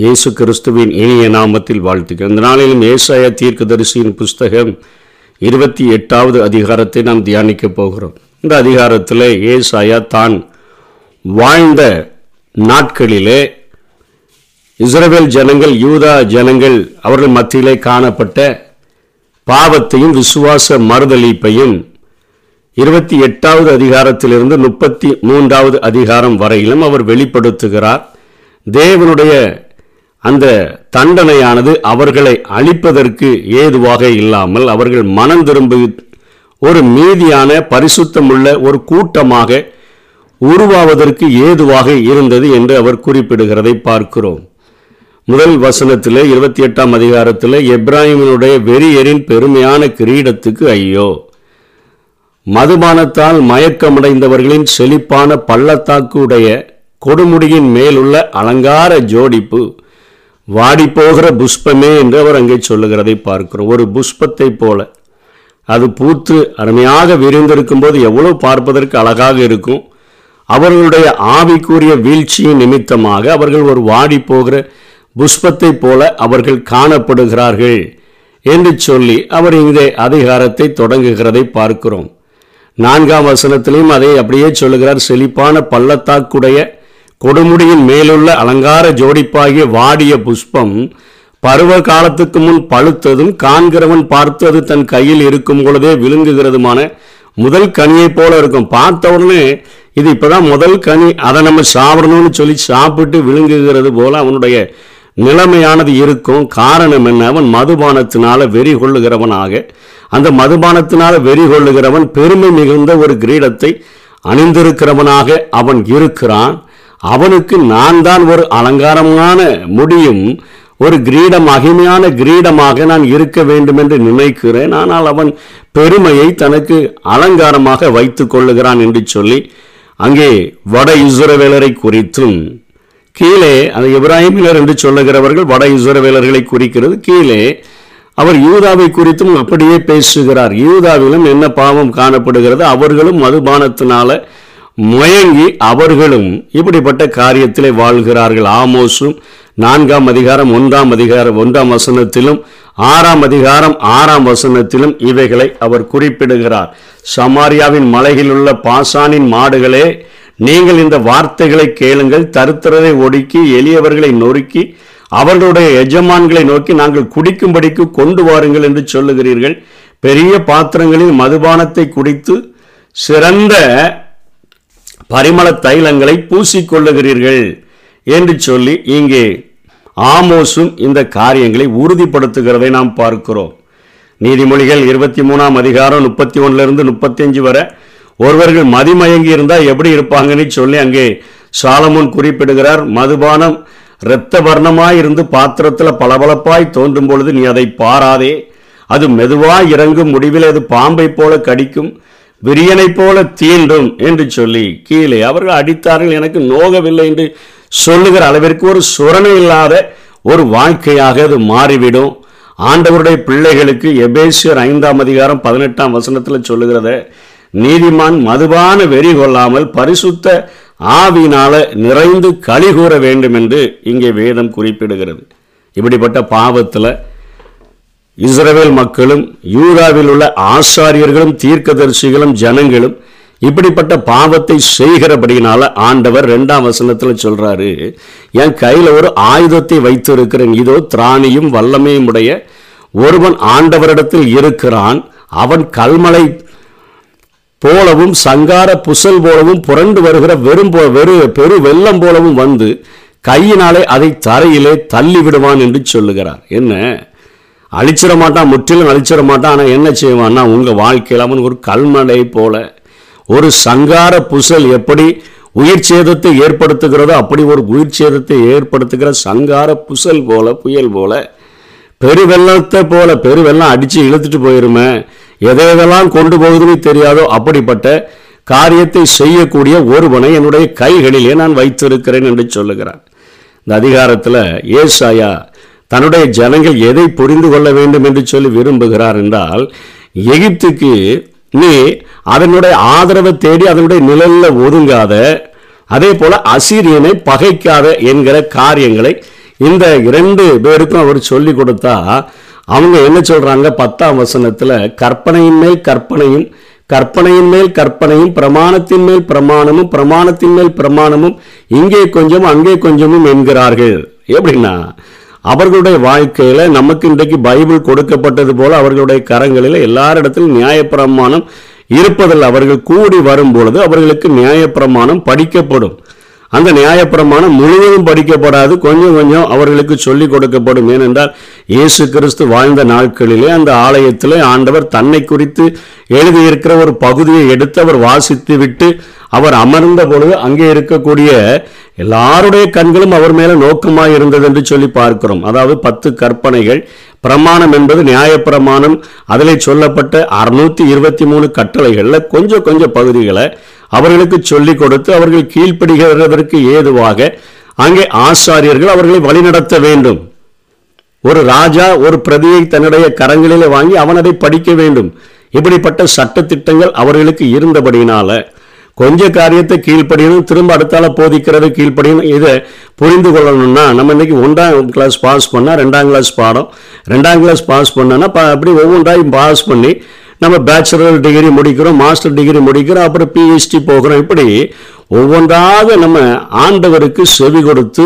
இயேசு கிறிஸ்துவின் இனிய நாமத்தில் வாழ்த்துக்கள் இந்த நாளிலும் ஏசாய தீர்க்கதரிசியின் புஸ்தகம் இருபத்தி எட்டாவது அதிகாரத்தை நாம் தியானிக்கப் போகிறோம். இந்த அதிகாரத்தில் ஏசாயா தான் வாழ்ந்த நாட்களிலே இஸ்ரவேல் ஜனங்கள் யூதா ஜனங்கள் அவர்கள் மத்தியிலே காணப்பட்ட பாவத்தையும் விசுவாச மறுதளிப்பையும் இருபத்தி எட்டாவது அதிகாரத்திலிருந்து முப்பத்தி மூன்றாவது அதிகாரம் வரையிலும் அவர் வெளிப்படுத்துகிறார். தேவனுடைய அந்த தண்டனையானது அவர்களை அழிப்பதற்கு ஏதுவாக இல்லாமல் அவர்கள் மனம் திரும்பி ஒரு மீதியான பரிசுத்தமுள்ள ஒரு கூட்டமாக உருவாவதற்கு ஏதுவாக இருந்தது என்று அவர் குறிப்பிடுகிறதை பார்க்கிறோம். முதல் வசனத்தில் இருபத்தி எட்டாம் அதிகாரத்தில் எப்ராஹிமினுடைய வெறியரின் பெருமையான கிரீடத்துக்கு ஐயோ! மதுபானத்தால் மயக்கமடைந்தவர்களின் செழிப்பான பள்ளத்தாக்கு உடைய கொடுமுடியின் மேலுள்ள அலங்கார ஜோடிப்பு வாடிப்போகிற புஷ்பமே என்று அவர் அங்கே சொல்லுகிறதை பார்க்கிறோம். ஒரு புஷ்பத்தை போல. அது பூத்து அருமையாக விரிந்திருக்கும் போது எவ்வளவு பார்ப்பதற்கு அழகாக இருக்கும். அவர்களுடைய ஆவிக்குரிய வீழ்ச்சியின் நிமித்தமாக அவர்கள் ஒரு வாடி போகிற புஷ்பத்தை போல அவர்கள் காணப்படுகிறார்கள் என்று சொல்லி அவர் இங்கே அதிகாரத்தை தொடங்குகிறதை பார்க்கிறோம். நான்காம் வசனத்திலையும் அதை அப்படியே சொல்லுகிறார். செழிப்பான பள்ளத்தாக்குடைய கொடுமுடியின் மேலுள்ள அலங்கார ஜோடிப்பாகிய வாடிய புஷ்பம் பருவ காலத்துக்கு முன் பழுத்ததும் காண்கிறவன் பார்த்து அது தன் கையில் இருக்கும் பொழுதே விழுங்குகிறதுமான முதல் கனியை போல இருக்கும். பார்த்த உடனே இது இப்பதான் முதல் கனி. அதை நம்ம சாப்பிடணும்னு சொல்லி சாப்பிட்டு விழுங்குகிறது போல அவனுடைய நிலைமையானது இருக்கும். காரணம் என்ன? அவன் மதுபானத்தினால வெறி கொள்ளுகிறவனாக. அந்த மதுபானத்தினால வெறி கொள்ளுகிறவன் பெருமை மிகுந்த ஒரு கிரீடத்தை அணிந்திருக்கிறவனாக அவன் இருக்கிறான். அவனுக்கு நான் தான் ஒரு அலங்காரமான முடியும் ஒரு கிரீடம் மகிமையான கிரீடமாக நான் இருக்க வேண்டும் என்று நினைக்கிறேன். ஆனால் அவன் பெருமையை தனக்கு அலங்காரமாக வைத்துக் கொள்ளுகிறான் என்று சொல்லி அங்கே வட இசுரவேலரை குறித்தும் கீழே அந்த இப்ராஹிமினர் என்று சொல்லுகிறவர்கள் வட இசுரவேலர்களை குறிக்கிறது. கீழே அவர் யூதாவை குறித்தும் அப்படியே பேசுகிறார். யூதாவிலும் என்ன பாவம் காணப்படுகிறது? அவர்களும் மதுபானத்தினால முயங்கி அவர்களும் இப்படிப்பட்ட காரியத்திலே வாழ்கிறார்கள். ஆமோசும் நான்காம் அதிகாரம் ஒன்றாம் அதிகாரம் ஒன்றாம் வசனத்திலும் ஆறாம் அதிகாரம் ஆறாம் வசனத்திலும் இவைகளை அவர் குறிப்பிடுகிறார். சமாரியாவின் மலையில் உள்ள பாசானின் மாடுகளே நீங்கள் இந்த வார்த்தைகளை கேளுங்கள். தருத்திரரை ஒடுக்கி எளியவர்களை நொறுக்கி அவர்களுடைய எஜமான்களை நோக்கி நாங்கள் குடிக்கும்படிக்கு கொண்டு வாருங்கள் என்று சொல்லுகிறீர்கள். பெரிய பாத்திரங்களில் மதுபானத்தை குடித்து சிறந்த பரிமள தைலங்களை பூசிக்கொள்ளுகிறீர்கள் என்று சொல்லி இங்கே ஆமோசும் இந்த காரியங்களை உறுதிப்படுத்துகிறதை நாம் பார்க்கிறோம். நீதிமொழிகள் இருபத்தி மூணாம் அதிகாரம் முப்பத்தி ஒன்றிலிருந்து முப்பத்தஞ்சு வரை ஒருவர்கள் மதிமயங்கி இருந்தால் எப்படி இருப்பாங்கன்னு சொல்லி அங்கே சாலமோன் குறிப்பிடுகிறார். மதுபானம் இரத்த வர்ணமாய் இருந்து பாத்திரத்தில் பளபளப்பாய் தோன்றும் பொழுது நீ அதை பாராதே. அது மெதுவாய் இறங்கும் முடிவில் அது பாம்பை போல கடிக்கும். விரியனைப் போல தீண்டும் என்று சொல்லி கீழே அவர்கள் அடித்தார்கள். எனக்கு நோகவில்லை என்று சொல்லுகிற அளவிற்கு ஒரு சுரணை இல்லாத ஒரு வாழ்க்கையாக அது மாறிவிடும். ஆண்டவருடைய பிள்ளைகளுக்கு எபேசியர் ஐந்தாம் அதிகாரம் பதினெட்டாம் வசனத்தில் சொல்லுகிறத நீதிமான் மதுபான வெறி கொள்ளாமல் பரிசுத்த ஆவினால நிறைந்து களி கூற வேண்டும் என்று இங்கே வேதம் குறிப்பிடுகிறது. இப்படிப்பட்ட பாவத்தில் இஸ்ரவேல் மக்களும் யூதாவில் உள்ள ஆசாரியர்களும் தீர்க்கதரிசிகளும் ஜனங்களும் இப்படிப்பட்ட பாவத்தை செய்கிறபடினால ஆண்டவர் ரெண்டாம் வசனத்தில் சொல்றாரு என் கையில் ஒரு ஆயுதத்தை வைத்திருக்கிறேன். இதோ திராணியும் வல்லமையும் உடைய ஒருவன் ஆண்டவரிடத்தில் இருக்கிறான். அவன் கல்மலை போலவும் சங்கார புசல் போலவும் புரண்டு வருகிற வெறும் போ வெறு பெரு வெள்ளம் போலவும் வந்து கையினாலே அதை தரையிலே தள்ளி விடுவான் என்று சொல்லுகிறார். என்ன? அழிச்சிட மாட்டான் முற்றிலும் அழிச்சிட மாட்டான் ஆனால் என்ன செய்வான்னா உங்கள் வாழ்க்கையில் அவன் ஒரு கல்மடை போல ஒரு சங்கார புசல் எப்படி உயிர் சேதத்தை ஏற்படுத்துகிறதோ அப்படி ஒரு உயிர் சேதத்தை ஏற்படுத்துகிற சங்கார புசல் போல புயல் போல பெருவெள்ளத்தை போல பெருவெள்ளம் அடித்து இழுத்துட்டு போயிருமே எதை எதெல்லாம் கொண்டு போகுதுன்னு தெரியாதோ அப்படிப்பட்ட காரியத்தை செய்யக்கூடிய ஒருவனை என்னுடைய கைகளிலே நான் வைத்திருக்கிறேன் என்று சொல்லுகிறான். இந்த அதிகாரத்தில் ஏசாயா தன்னுடைய ஜனங்கள் எதை புரிந்து கொள்ள வேண்டும் என்று சொல்லி விரும்புகிறார் என்றால் எகிப்துக்கு நீ அதனுடைய ஆதரவை தேடி அதனுடைய நிழலில் ஒதுங்காத அதே போல அசீரியனை பகைக்காத என்கிற காரியங்களை இந்த இரண்டு பேருக்கும் அவர் சொல்லி கொடுத்தா அவங்க என்ன சொல்றாங்க? பத்தாம் வசனத்துல கற்பனையின் மேல் கற்பனையும் கற்பனையின் மேல் கற்பனையும் பிரமாணத்தின் மேல் பிரமாணமும் பிரமாணத்தின் மேல் பிரமாணமும் இங்கே கொஞ்சமும் அங்கே கொஞ்சமும் என்கிறார்கள். எப்படின்னா அவர்களுடைய வாழ்க்கையில நமக்கு இன்றைக்கு பைபிள் கொடுக்கப்பட்டது போல அவர்களுடைய கரங்களில் எல்லாரிடத்திலும் நியாயப்பிரமாணம் இருப்பதில் அவர்கள் கூடி வரும் பொழுது அவர்களுக்கு நியாயப்பிரமாணம் படிக்கப்படும். அந்த நியாயப்பிரமாணம் முழுவதும் படிக்கப்படாது. கொஞ்சம் கொஞ்சம் அவர்களுக்கு சொல்லிக் கொடுக்கப்படும். ஏனென்றால் இயேசு கிறிஸ்து வாழ்ந்த நாட்களிலே அந்த ஆலயத்தில் ஆண்டவர் தன்னை குறித்து எழுதியிருக்கிற ஒரு பகுதியை எடுத்து அவர் வாசித்து விட்டு அவர் அமர்ந்த பொழுது அங்கே இருக்கக்கூடிய எல்லாருடைய கண்களும் அவர் மேல நோக்கமாக இருந்தது என்று சொல்லி பார்க்கிறோம். அதாவது பத்து கற்பனைகள். பிரமாணம் என்பது நியாயப்பிரமாணம். அதில் சொல்லப்பட்ட அறுநூத்தி இருபத்தி மூணு கட்டளைகளில் கொஞ்சம் கொஞ்சம் பகுதிகளை அவர்களுக்கு சொல்லிக் கொடுத்து அவர்கள் கீழ்ப்படுகிறதற்கு ஏதுவாக அங்கே ஆசாரியர்கள் அவர்களை வழிநடத்த வேண்டும். ஒரு ராஜா ஒரு பிரதியை தன்னுடைய கரங்களிலே வாங்கி அவன் அதை படிக்க வேண்டும். இப்படிப்பட்ட சட்ட திட்டங்கள் அவர்களுக்கு இருந்தபடியினால கொஞ்ச காரியத்தை கீழ்ப்படியணும் திரும்ப அடுத்தால போதிக்கிறது கீழ்ப்படியணும் இதை புரிந்து கொள்ளணும்னா நம்ம இன்னைக்கு ஒன்றாம் கிளாஸ் பாஸ் பண்ணால் ரெண்டாம் கிளாஸ் பாடம் ரெண்டாம் கிளாஸ் பாஸ் பண்ணோன்னா அப்படி ஒவ்வொன்றாயும் பாஸ் பண்ணி நம்ம பேச்சுலர் டிகிரி முடிக்கிறோம் மாஸ்டர் டிகிரி முடிக்கிறோம் அப்புறம் பிஹெச்டி போகிறோம். இப்படி ஒவ்வொன்றாக நம்ம ஆண்டவருக்கு செவி கொடுத்து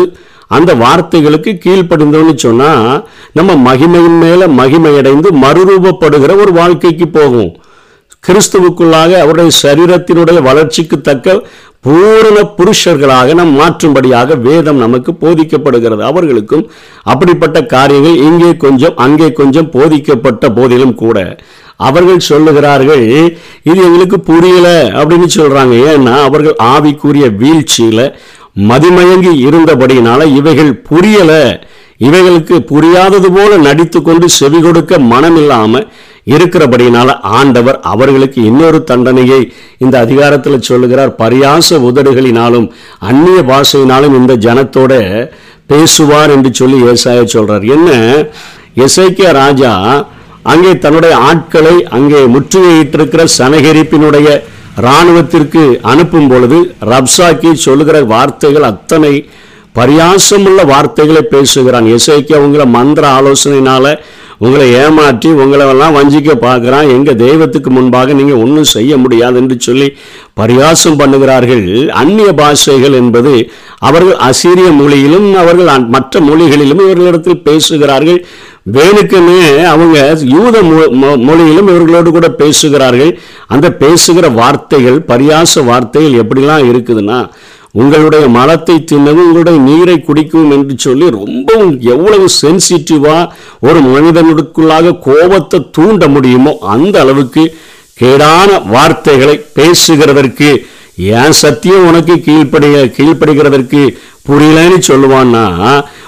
அந்த வார்த்தைகளுக்கு கீழ்ப்படிந்தோம்னு சொன்னால் நம்ம மகிமையின் மேலே மகிமையடைந்து மறுரூபப்படுகிற ஒரு வாழ்க்கைக்கு போகும். கிறிஸ்துவுக்குள்ளாக அவருடைய சரீரத்தினுடைய வளர்ச்சிக்கு தக்க பூரண புருஷர்களாக நாம் மாற்றும்படியாக வேதம் நமக்கு போதிக்கப்படுகிறது. அவர்களுக்கும் அப்படிப்பட்ட காரியங்கள் இங்கே கொஞ்சம் அங்கே கொஞ்சம் போதிக்கப்பட்ட போதிலும் கூட. அவர்கள் சொல்லுகிறார்கள் இது எங்களுக்கு புரியல அப்படின்னு சொல்றாங்க. ஏன்னா அவர்கள் ஆவிக்குரிய வீழ்ச்சியில மதிமயங்கி இருந்தபடியினால இவைகள் புரியல. இவைகளுக்கு புரியாதது போல நடித்து கொண்டு செவி கொடுக்க மனம் இல்லாம இருக்கிறபடியினால ஆண்டவர் அவர்களுக்கு இன்னொரு தண்டனையை இந்த அதிகாரத்தில் சொல்லுகிறார். பரியாச உதடுகளினாலும் அந்நிய பாஷையினாலும் இந்த ஜனத்தோட பேசுவார் என்று சொல்லி ஏசாய சொல்றார். என்ன? எசைக்கிய ராஜா அங்கே தன்னுடைய ஆட்களை அங்கே முற்றுகையிட்டிருக்கிற சனகரிப்பினுடைய இராணுவத்திற்கு அனுப்பும் பொழுது ரப்சாக்கி சொல்லுகிற வார்த்தைகள் அத்தனை பரியாசமுள்ள வார்த்தைகளை பேசுகிறான். இசைக்கு அவங்கள மந்திர ஆலோசனையினால உங்களை ஏமாற்றி உங்களை எல்லாம் வஞ்சிக்க பார்க்குறான். எங்கள் தெய்வத்துக்கு முன்பாக நீங்கள் ஒன்றும் செய்ய முடியாது என்று சொல்லி பரியாசம் பண்ணுகிறார்கள். அந்நிய பாஷைகள் என்பது அவர்கள் அசீரிய மொழியிலும் அவர்கள் மற்ற மொழிகளிலும் இவர்களிடத்தில் பேசுகிறார்கள். வேணுக்குமே அவங்க யூத மொழியிலும் இவர்களோடு கூட பேசுகிறார்கள். அந்த பேசுகிற வார்த்தைகள் பரியாச வார்த்தைகள் எப்படிலாம் இருக்குதுன்னா உங்களுடைய மலத்தை தின்னவும் உங்களுடைய நீரை குடிக்கும் என்று சொல்லி ரொம்பவும் எவ்வளவு சென்சிட்டிவா ஒரு மனிதனுக்குள்ளாக கோபத்தை தூண்ட முடியுமோ அந்த அளவுக்கு கேடான வார்த்தைகளை பேசுகிறதற்கு ஏன் சத்தியம் உனக்கு கீழ்ப்படிய கீழ்ப்படுகிறதற்கு புரியலன்னு சொல்லுவான்னா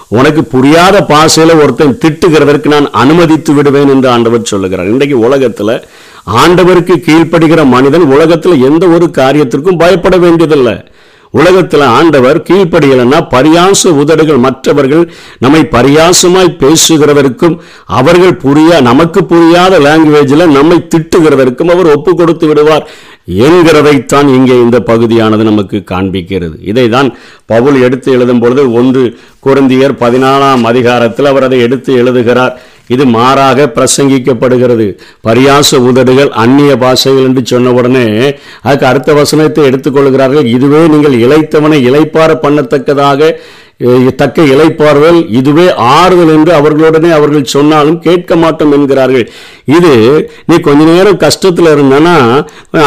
உனக்கு புரியாத பாசையில் ஒருத்தன் திட்டுகிறதற்கு நான் அனுமதித்து விடுவேன் என்று ஆண்டவர் சொல்லுகிறார். இன்றைக்கு உலகத்தில் ஆண்டவருக்கு கீழ்ப்படுகிற மனிதன் உலகத்தில் எந்த ஒரு காரியத்திற்கும் பயப்பட வேண்டியதில்லை. உலகத்தில் ஆண்டவர் கீழ்ப்படியலைன்னா பரியாச உதடுகள் மற்றவர்கள் நம்மை பரியாசமாய் பேசுகிறவருக்கும் அவர்கள் புரியா நமக்கு புரியாத லாங்குவேஜில் நம்மை திட்டுகிறதற்கும் அவர் ஒப்பு கொடுத்து விடுவார். என்கிறதைத்தான் இங்கே இந்த பகுதியானது நமக்கு காண்பிக்கிறது. இதை தான் பவுல் எடுத்து எழுதும் பொழுது ஒன்று குருந்தியர் பதினாலாம் அதிகாரத்தில் அவர் அதை எடுத்து எழுதுகிறார். இது மாறாக பிரசங்கிக்கப்படுகிறது. பரியாச உதடுகள் அந்நிய பாஷைகள் என்று சொன்ன உடனே அதுக்கு அடுத்த வசனத்தை எடுத்துக்கொள்கிறார்கள். இதுவே நீங்கள் இழைத்தவனை இழைப்பார பண்ணத்தக்கதாக தக்க இழைப்பார்கள். இதுவே ஆறுதல் என்று அவர்களுடனே அவர்கள் சொன்னாலும் கேட்க மாட்டோம் என்கிறார்கள். இது நீ கொஞ்ச நேரம் கஷ்டத்தில் இருந்தனா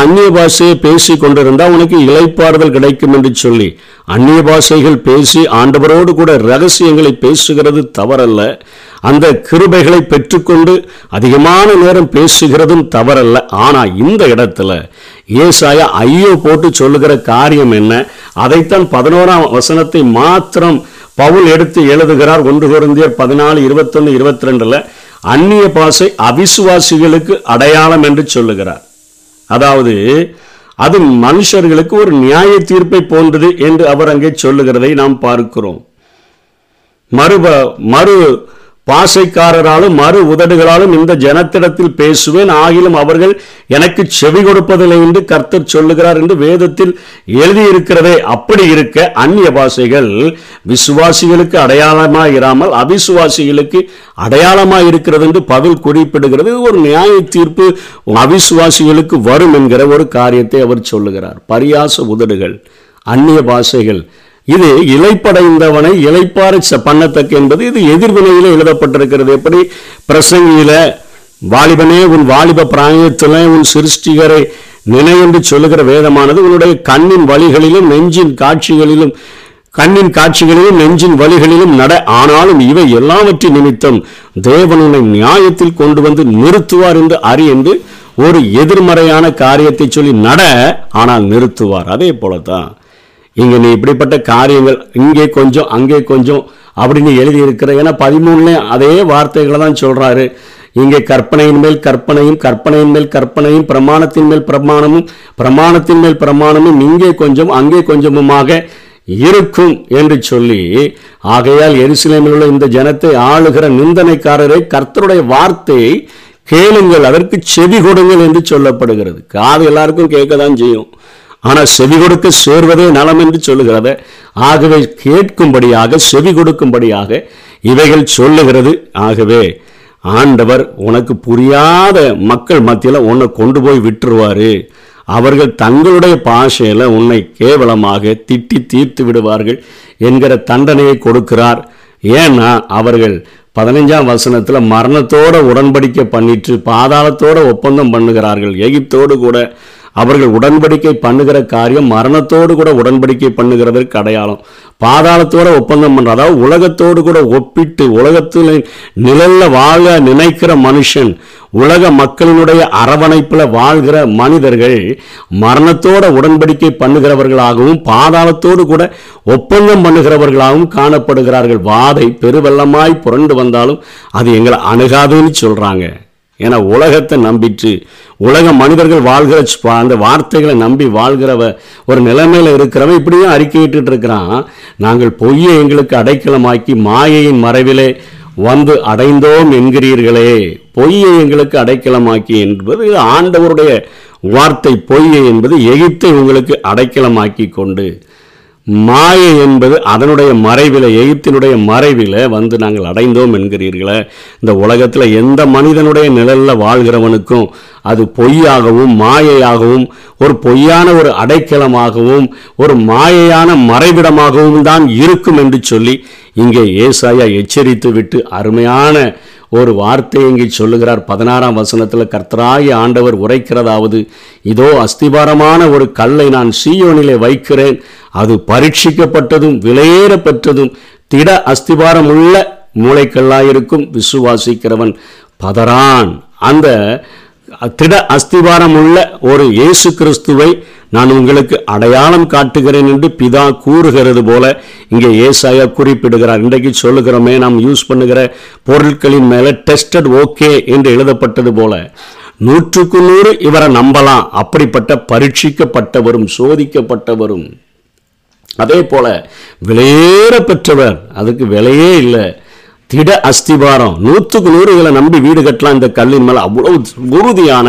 அந்நிய பாஷையை பேசி கொண்டிருந்தால் உனக்கு இலைப்பாறுதல் கிடைக்கும் என்று சொல்லி அந்நிய பாஷைகள் பேசி ஆண்டவரோடு கூட ரகசியங்களை பேசுகிறது தவறல்ல. அந்த கிருபைகளை பெற்றுக்கொண்டு அதிகமான நேரம் பேசுகிறதும் தவறல்ல. ஆனால் இந்த இடத்துல ஏசாயா ஐயோ போட்டு சொல்லுகிற காரியம் என்ன? அதைத்தான் பதினோராம் வசனத்தை மாத்திரம் பவுல் எடுத்து எழுதுகிறார். ஒன்று குருந்தியர் பதினாலு இருபத்தொன்னு இருபத்தி ரெண்டில் அந்நிய பாசை அவிசுவாசிகளுக்கு அடையாளம் என்று சொல்லுகிறார். அதாவது அது மனுஷர்களுக்கு ஒரு நியாய தீர்ப்பை போன்றது என்று அவர் அங்கே சொல்லுகிறதை நாம் பார்க்கிறோம். மறுப மறு பாசைக்காரராலும் மறு உதடுகளாலும் இந்த ஜனத்திடத்தில் பேசுவேன். ஆகிலும் அவர்கள் எனக்கு செவி கொடுப்பதில்லை என்று கர்த்தர் சொல்லுகிறார் என்று வேதத்தில் எழுதியிருக்கிறதே. அப்படி இருக்க அந்நிய பாஷைகள் விசுவாசிகளுக்கு அடையாளமாக இராமல் அவிசுவாசிகளுக்கு அடையாளமாக இருக்கிறது என்று பதில் குறிப்பிடுகிறது. ஒரு நியாய தீர்ப்பு அவிசுவாசிகளுக்கு வரும் என்கிற ஒரு காரியத்தை அவர் சொல்லுகிறார். பரியாச உதடுகள் அந்நிய பாஷைகள் இது இலைப்படைந்தவனை இலைப்பார பண்ணத்தக்க என்பது இது எதிர்வினையில் எழுதப்பட்டிருக்கிறது. எப்படி? பிரசங்கியில வாலிபனே உன் வாலிப பிராயத்தில் உன் சிருஷ்டிகரை நினைவென்று சொல்லுகிற வேதமானது உன்னுடைய கண்ணின் வழிகளிலும் நெஞ்சின் காட்சிகளிலும் கண்ணின் காட்சிகளிலும் நெஞ்சின் வழிகளிலும் நட ஆனாலும் இவை எல்லாவற்றின் நிமித்தம் தேவன் உன்னை நியாயத்தில் கொண்டு வந்து நிறுத்துவார் என்று அறி என்று ஒரு எதிர்மறையான காரியத்தை சொல்லி நட ஆனால் நிறுத்துவார். அதே போலத்தான் இங்கே நீ இப்படிப்பட்ட காரியங்கள் இங்கே கொஞ்சம் அங்கே கொஞ்சம் அப்படின்னு எழுதியிருக்கிற ஏன்னா பதிமூணுலேயும் அதே வார்த்தைகளை தான் சொல்கிறாரு இங்கே கற்பனையின் மேல் கற்பனையும் கற்பனையின் மேல் கற்பனையும் பிரமாணத்தின் மேல் பிரமாணமும் பிரமாணத்தின் மேல் பிரமாணமும் இங்கே கொஞ்சம் அங்கே கொஞ்சமுமாக இருக்கும் என்று சொல்லி ஆகையால் எருசலேமில் உள்ள இந்த ஜனத்தை ஆளுகிற நிந்தனைக்காரரை கர்த்தருடைய வார்த்தையை கேளுங்கள் அதற்கு செவி கொடுங்கள் என்று சொல்லப்படுகிறது. காது எல்லாருக்கும் கேட்க தான் செய்யும். ஆனால் செவி கொடுக்க சேர்வதே நலம் என்று சொல்லுகிறத ஆகவே கேட்கும்படியாக செவி கொடுக்கும்படியாக இவைகள் சொல்லுகிறது. ஆகவே ஆண்டவர் உனக்கு புரியாத மக்கள் மத்தியில் உன்னை கொண்டு போய் விட்டுருவாரு. அவர்கள் தங்களுடைய பாஷையில் உன்னை கேவலமாக திட்டி தீர்த்து விடுவார்கள் என்கிற தண்டனையை கொடுக்கிறார். ஏன்னா அவர்கள் பதினைஞ்சாம் வசனத்தில் மரணத்தோட உடன்படிக்கை பண்ணிட்டு பாதாளத்தோட ஒப்பந்தம் பண்ணுகிறார்கள். எகிப்தோடு கூட அவர்கள் உடன்படிக்கை பண்ணுகிற காரியம் மரணத்தோடு கூட உடன்படிக்கை பண்ணுகிறதற்கு அடையாளம். பாதாளத்தோட ஒப்பந்தம் பண்ற அதாவது உலகத்தோடு கூட ஒப்பிட்டு உலகத்தில் நிழல்ல வாழ நினைக்கிற மனுஷன் உலக மக்களினுடைய அரவணைப்பில் வாழ்கிற மனிதர்கள் மரணத்தோட உடன்படிக்கை பண்ணுகிறவர்களாகவும் பாதாளத்தோடு கூட ஒப்பந்தம் பண்ணுகிறவர்களாகவும் காணப்படுகிறார்கள். வாதை பெருவெள்ளமாய் புரண்டு வந்தாலும் அது எங்களை அணுகாதுன்னு சொல்றாங்க. ஏன்னா உலகத்தை நம்பிட்டு உலக மனிதர்கள் வாழ்கிற அந்த வார்த்தைகளை நம்பி வாழ்கிறவ ஒரு நிலைமையில் இருக்கிறவன் இப்படியும் அறிக்கையிட்டு இருக்கிறான். நாங்கள் பொய்யை எங்களுக்கு அடைக்கலமாக்கி மாயையின் மறைவிலே வந்து அடைந்தோம் என்கிறீர்களே. பொய்யை எங்களுக்கு அடைக்கலமாக்கி என்பது ஆண்டவருடைய வார்த்தை. பொய்யை என்பது எகிப்தை உங்களுக்கு அடைக்கலமாக்கி கொண்டு. மாயை என்பது அதனுடைய மறைவில் எகிப்தினுடைய மறைவில வந்து நாங்கள் அடைந்தோம் என்கிறீர்களே. இந்த உலகத்தில் எந்த மனிதனுடைய நிழலில் வாழ்கிறவனுக்கும் அது பொய்யாகவும் மாயையாகவும் ஒரு பொய்யான ஒரு அடைக்கலமாகவும் ஒரு மாயையான மறைவிடமாகவும் தான் இருக்கும் என்று சொல்லி இங்கே ஏசாயா எச்சரித்து விட்டு அருமையான ஒரு வார்த்தை இங்கே சொல்லுகிறார். பதினாறாம் வசனத்தில் கர்த்தராய ஆண்டவர் உரைக்கிறதாவது இதோ அஸ்திபாரமான ஒரு கல்லை நான் சீயோனிலே வைக்கிறேன். அது பரீட்சிக்கப்பட்டதும் விலையேற பெற்றதும் திட அஸ்திபாரம் உள்ள மூளைக்கல்லாயிருக்கும். விசுவாசிக்கிறவன் பதறான். அந்த திட அஸ்திவாரம் உள்ள ஒரு இயேசு கிறிஸ்துவை நான் உங்களுக்கு அடையாளம் காட்டுகிறேன் என்று பிதா கூறுகிறது போல இங்கே ஏசாயா குறிப்பிடுகிறார். இன்றைக்கு சொல்லுகிறோமே நாம் யூஸ் பண்ணுகிற பொருட்களின் மேலே டெஸ்டட் ஓகே என்று எழுதப்பட்டது போல நூற்றுக்கு நூறு இவரை நம்பலாம். அப்படிப்பட்ட பரீட்சிக்கப்பட்டவரும் சோதிக்கப்பட்டவரும். அதே போல விலையேற பெற்றவர் அதுக்கு விலையே இல்லை. திட அஸ்திபாரம். நூற்றுக்கு நூறு இதில் நம்பி வீடு கட்டலாம் இந்த கல்லின் மேலே. அவ்வளவு உறுதியான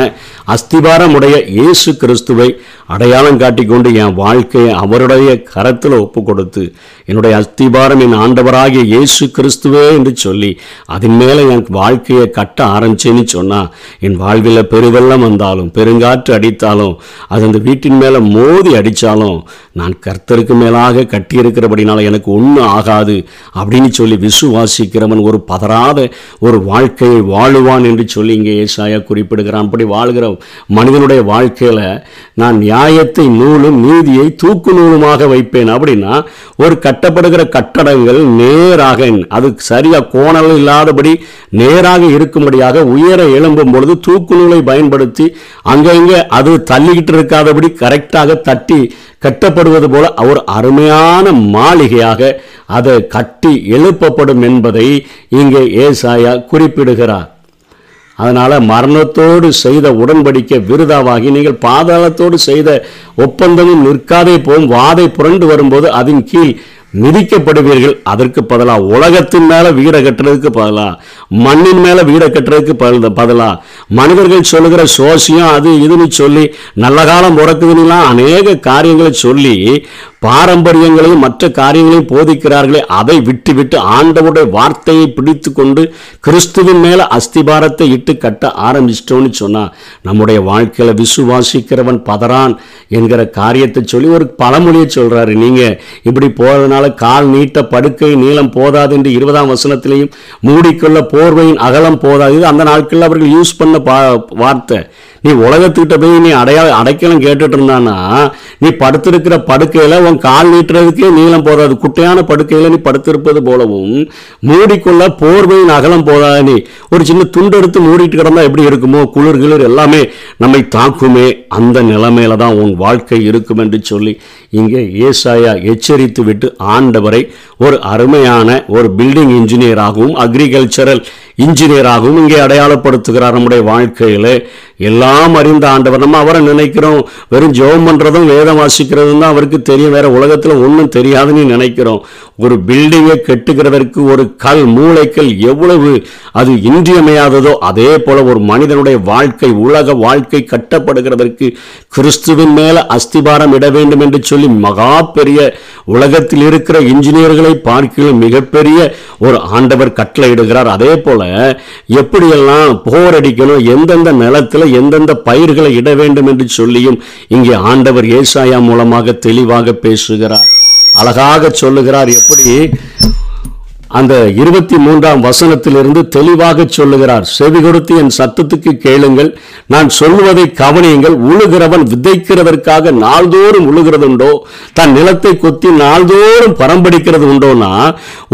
அஸ்திபாரம் உடைய இயேசு கிறிஸ்துவை அடையாளம் காட்டிக்கொண்டு என் வாழ்க்கையை அவருடைய கரத்தில் ஒப்பு கொடுத்து என்னுடைய அஸ்திபாரம் என் ஆண்டவராகிய இயேசு கிறிஸ்துவே என்று சொல்லி அதன் மேலே என் வாழ்க்கையை கட்ட ஆரம்பிச்சேன்னு சொன்னால் என் வாழ்வில் பெருவெள்ளம் வந்தாலும் பெருங்காற்று அடித்தாலும் அது அந்த வீட்டின் மேலே மோதி அடித்தாலும் நான் கர்த்தருக்கு மேலாக கட்டியிருக்கிறபடினால எனக்கு ஒன்றும் ஆகாது அப்படின்னு சொல்லி விசுவாசிக்கிறவன் ஒரு பதறாத ஒரு வாழ்க்கையை வாழுவான் என்று சொல்லி இங்கே ஏசாயா குறிப்பிடுகிறான். அப்படி வாழ்கிற மனிதனுடைய வாழ்க்கையில நான் நியாயத்தை நூலும் நீதியை தூக்கு நூலுமாக வைப்பேன் அப்படின்னா ஒரு கட்டப்படுகிற கட்டடங்கள் நேராக அது சரியா கோணல் இல்லாதபடி நேராக இருக்கும்படியாக உயர எழும்பும் பொழுது தூக்கு நூலை பயன்படுத்தி அங்கங்கே அது தள்ளிக்கிட்டு இருக்காதபடி கரெக்டாக தட்டி கட்டப்படுவது போல ஒரு அருமையான மாளிகையாக அதை கட்டி எழுப்பப்படும் என்பதை இங்கே ஏசாயா குறிப்பிடுகிறார். அதனால மரணத்தோடு செய்த உடன்படிக்கை விருதாவாகி நீங்கள் பாதாளத்தோடு செய்த ஒப்பந்தமும் நிற்காதே போகும் வாதை புரண்டு வரும்போது அதன் கீழ் மிதிக்கப்படுவீர்கள். அதற்கு பதிலா உலகத்தின் மேலே வீடை கட்டுறதுக்கு பதிலா மண்ணின் மேலே வீடை கட்டுறதுக்கு பதிலாக மனிதர்கள் சொல்லுகிற சோசியம் அது இதுன்னு சொல்லி நல்ல காலம் பிறக்குதுன்னுலாம் அநேக காரியங்களை சொல்லி பாரம்பரியங்களையும் மற்ற காரியங்களையும் போதிக்கிறார்களே அதை விட்டு விட்டு ஆண்டவருடைய வார்த்தையை பிடித்து கொண்டு கிறிஸ்துவின் மேலே அஸ்திபாரத்தை இட்டு கட்ட ஆரம்பிச்சிட்டோம்னு சொன்னா நம்முடைய வாழ்க்கையில விசுவாசிக்கிறவன் பதறான் என்கிற காரியத்தை சொல்லி ஒரு பழமொழியை சொல்கிறாரு நீங்கள் இப்படி போறதுனால கால் நீட்ட படுக்கை நீளம் போதாது என்று இருபதாம் வசனத்திலையும் மூடிக்கொள்ள போர்வையின் அகலம் போதாது. இது அந்த நாட்களில் அவர்கள் யூஸ் பண்ண பா- வார்த்தை. நீ உலகத்துக்கிட்ட போய் நீ அடையா அடைக்கலம் கேட்டுட்டு இருந்தானா நீ படுத்திருக்கிற படுக்கையில் உன் கால் நீட்டுறதுக்கே நீளம் போதாது குட்டையான படுக்கையில் நீ படுத்திருப்பது போலவும் மூடிக்கொள்ள போர்வையின் அகலம் போதாது நீ? ஒரு சின்ன துண்டு எடுத்து மூடிட்டு கிடந்தா எப்படி இருக்குமோ? குளிர் கிளிர் எல்லாமே நம்மை தாக்குமே. அந்த நிலைமையில தான் உன் வாழ்க்கை இருக்கும் என்று சொல்லி இங்கே ஏசாயா எச்சரித்து விட்டு ஆண்டவரை ஒரு அருமையான ஒரு பில்டிங் இன்ஜினியராகவும் அக்ரிகல்ச்சரல் இன்ஜினியராகவும் இங்கே அடையாளப்படுத்துகிறார் நம்முடைய வாழ்க்கையில். எல்லாம் அறிந்த ஆண்டவர். நம்ம அவரை நினைக்கிறோம். வெறும் ஜெபம் பண்றதும் வேதம் வாசிக்கிறதும் தான் அவருக்கு தெரியும். வேற உலகத்துல ஒன்றும் தெரியாதுன்னு நினைக்கிறோம். ஒரு பில்டிங்கை கெட்டுகிறதற்கு ஒரு கல் மூளைக்கல் எவ்வளவு அது இன்றியமையாததோ அதே போல ஒரு மனிதனுடைய வாழ்க்கை உலக வாழ்க்கை கட்டப்படுகிறதற்கு கிறிஸ்துவின் மேல அஸ்திபாரம் இட வேண்டும் என்று சொல்லி மகா பெரிய உலகத்தில் இருக்கிற இன்ஜினியர்களை பார்க்கிலும் மிகப்பெரிய ஒரு ஆண்டவர் கட்டளையிடுகிறார். அதே போல எப்படியெல்லாம் போரடிக்கணும் எந்தெந்த நிலத்தில் எந்தெந்த பயிர்களை இட வேண்டும் என்று சொல்லியும் இங்கே ஆண்டவர் ஏசாயா மூலமாக தெளிவாக பேசுகிறார். அழகாக சொல்லுகிறார் எப்படி இப்படி அந்த இருபத்தி மூன்றாம் வசனத்திலிருந்து தெளிவாக சொல்லுகிறார். செவி கொடுத்து என் சத்தத்துக்கு கேளுங்கள். நான் சொல்வதை கவனியுங்கள். உழுகிறவன் விதைக்கிறதற்காக நாள்தோறும் உழுகிறது உண்டோ தன் நிலத்தை கொத்தி நாள்தோறும் பரம்படிக்கிறது உண்டோன்னா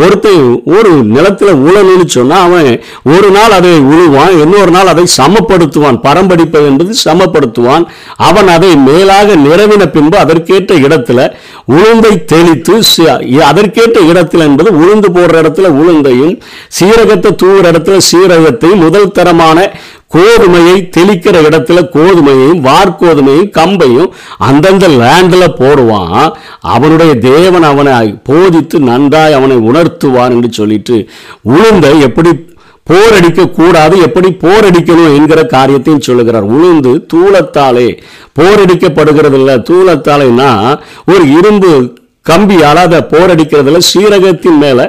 ஒருத்தன் ஒரு நிலத்தில் உழணும்னு சொன்னால் அவன் ஒரு நாள் அதை உழுவான் இன்னொரு நாள் அதை சமப்படுத்துவான். பரம்படிப்பது என்பது சமப்படுத்துவான். அவன் அதை மேலாக நிறவின பின்பு அதற்கேற்ற இடத்துல உளுந்தை தெளித்து அதற்கேற்ற இடத்தில் என்பது உளுந்து போடுற இடத்துல உளுந்தையும் சீரகத்தை தூவுற இடத்துல சீரகத்தையும் முதல் தரமான கோதுமையை தெளிக்கிற இடத்துல கோதுமையையும் வார்கோதுமையும் கம்பையும் அந்தந்த லேண்ட்ல போடுவான். அவனுடைய தேவன் அவனை போதித்து நன்றாய் அவனை உணர்த்துவான் என்று சொல்லிட்டு உளுந்தை எப்படி போரடிக்க கூடாது எப்படி போரடிக்கணும் என்கிற காரியத்தையும் சொல்லுகிறார். உளுந்து தூளத்தாலே போரடிக்கப்படுகிறது இல்ல தூளத்தாலேனா ஒரு இரும்பு கம்பியால் அதை போரடிக்கிறதுல சீரகத்தின் மேல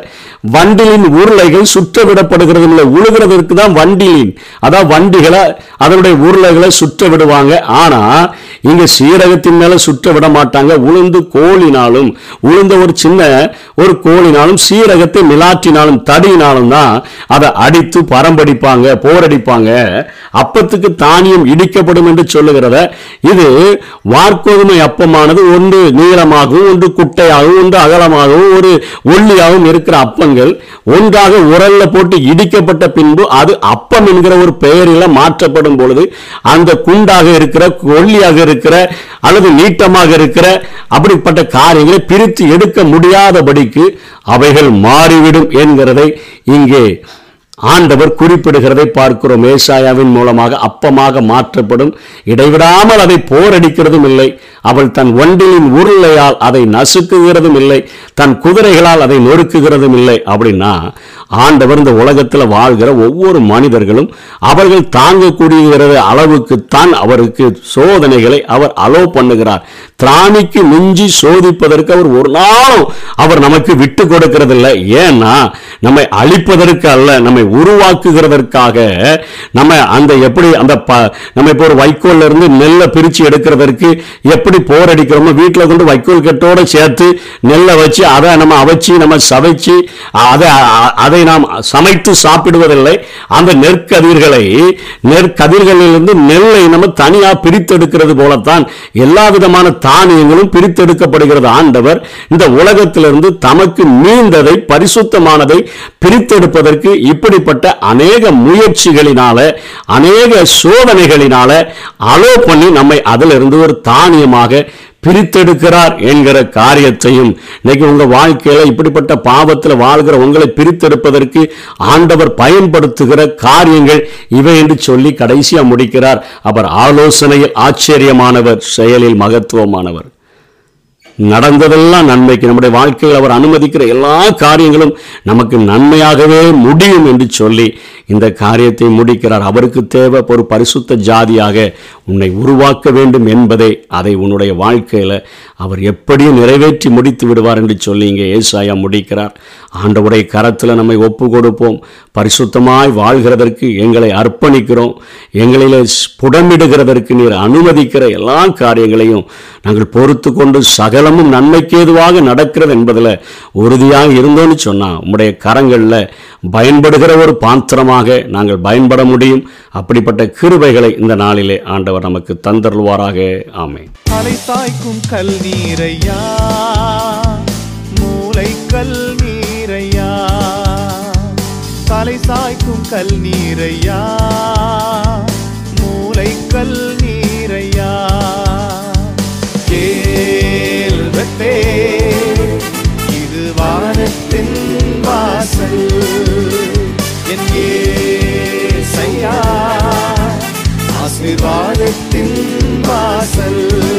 வண்டிலின் உருளைகள் சுற்ற விடப்படுகிறது இல்லை உழுகிறதற்கு தான் வண்டிலின். அதான் வண்டிகளை அதனுடைய உருளைகளை சுற்ற விடுவாங்க ஆனா இங்க சீரகத்தின் மேல சுற்ற விட மாட்டாங்க உளுந்து கோலினாலும் உளுந்த ஒரு சின்ன ஒரு கோலினாலும் சீரகத்தை மிலாற்றினாலும் தடியினாலும் தான் அதை அடித்து பரம்படிப்பாங்க போரடிப்பாங்க அப்பத்துக்கு தானியம் இடிக்கப்படும் என்று சொல்லுகிறத இது வார்கோதுமை அப்பமானது ஒன்று நீளமாகவும் ஒன்று குட்டை குட்டையாகவும் ஒன்று அகலமாகவும் ஒரு ஒல்லியாகவும் இருக்கிற அப்பங்கள் ஒன்றாக உரல்ல போட்டு இடிக்கப்பட்ட பின்பு அது அப்பம் என்கிற ஒரு பெயரில் மாற்றப்படும் பொழுது அந்த குண்டாக இருக்கிற ஒல்லியாக இருக்கிற அல்லது நீட்டமாக இருக்கிற அப்படிப்பட்ட காரியங்களை பிரித்து எடுக்க முடியாதபடிக்கு அவைகள் மாறிவிடும் என்கிறதை இங்கே ஆண்டவர் குறிப்பிடுகிறதை பார்க்கிறோம். ஏசாயாவின் மூலமாக அப்பமாக மாற்றப்படும். இடைவிடாமல் அதை போரடிக்கிறதும் இல்லை. அவள் தன் ஒன்றிலின் உருளையால் அதை நசுக்குகிறதும் இல்லை தன் குதிரைகளால் அதை நொறுக்குகிறதும் இல்லை. அப்படின்னா ஆண்டவர் இந்த உலகத்தில் வாழ்கிற ஒவ்வொரு மனிதர்களும் அவர்கள் தாங்கக்கூடிய அளவுக்குத்தான் அவருக்கு சோதனைகளை அவர் அலோ பண்ணுகிறார். திராணிக்கு மிஞ்சி சோதிப்பதற்கு அவர் ஒரு நாளும் அவர் நமக்கு விட்டு கொடுக்கறதில்லை. ஏன்னா நம்மை அழிப்பதற்கு அல்ல நம்மை உருவாக்குகிறதற்காக நம்ம அந்த எப்படி அந்த ப- நம்ம இப்போ ஒரு வைக்கோல்ல இருந்து நெல்லை பிரித்து எடுக்கிறதற்கு எப்படி போர் அடிக்கிறோமோ வீட்டில் கொண்டு வைக்கோல் கட்டோட சேர்த்து நெல்லை வச்சு அதை நம்ம அவச்சு நம்ம சவைச்சு அதை அதை நாம் சமைத்து சாப்பிடுவதில்லை. அந்த நெற்கதிர்களை நெற்கதிர்களிலிருந்து நெல்லை நம்ம தனியா பிரித்தெடுக்கிறது போலத்தான் எல்லா விதமான தானியங்களும் பிரித்தெடுக்கப்படுகிறது. ஆண்டவர் இந்த உலகத்திலிருந்து தமக்கு மீந்ததை பரிசுத்தமானதை பிரித்தெடுப்பதற்கு இப்படிப்பட்ட அநேக முயற்சிகளினால அநேக சோதனைகளினால அலோ பண்ணி நம்மை அதிலிருந்து ஒரு தானியமாக பிரித்தெடுக்கிறார் என்கிற காரியத்தையும். இன்னைக்கு உங்க வாழ்க்கையில இப்படிப்பட்ட பாவத்தில் வாழ்கிற உங்களை பிரித்தெடுப்பதற்கு ஆண்டவர் பயன்படுத்துகிற காரியங்கள் இவை என்று சொல்லி கடைசியா முடிக்கிறார். அவர் ஆலோசனையில் ஆச்சரியமானவர் செயலில் மகத்துவமானவர். நடந்ததெல்லாம் நன்மைக்கு நம்முடைய வாழ்க்கையில் அவர் அனுமதிக்கிற எல்லா காரியங்களும் நமக்கு நன்மையாகவே முடியும் என்று சொல்லி இந்த காரியத்தை முடிக்கிறார். அவருக்கு தேவை ஒரு பரிசுத்த ஜாதியாக உன்னை உருவாக்க வேண்டும் என்பதை அதை உன்னுடைய வாழ்க்கையில் அவர் எப்படியும் நிறைவேற்றி முடித்து விடுவார் என்று சொல்லி இங்கே ஏசாயா முடிக்கிறார். ஆண்டவுடைய கரத்தில் நம்மை ஒப்பு கொடுப்போம். பரிசுத்தமாய் வாழ்கிறதற்கு எங்களை அர்ப்பணிக்கிறோம். எங்களிலே புடமிடுகிறதற்கு நீர் அனுமதிக்கிற எல்லா காரியங்களையும் நாங்கள் பொறுத்து கொண்டு சகல சகலமும் நன்மைக்கேதுவாக நடக்கிறது என்பதில் உறுதியாக இருந்தோன்னு சொன்னால் உம்முடைய கரங்களில் பயன்படுகிற ஒரு பாத்திரமாக நாங்கள் பயன்பட முடியும். அப்படிப்பட்ட கிருபைகளை இந்த நாளிலே ஆண்டவர் நமக்கு தந்தருள்வாராக. ஆமை அலை மூளை கல்நீரையா தலை சாய்க்கும் கல் நீரையா? மூளை கல் நீரையா தெய்வத்தே இது வானத்தின் வாசல். என் ஏசையா ஆசீர்வாதத்தின் வாசல்.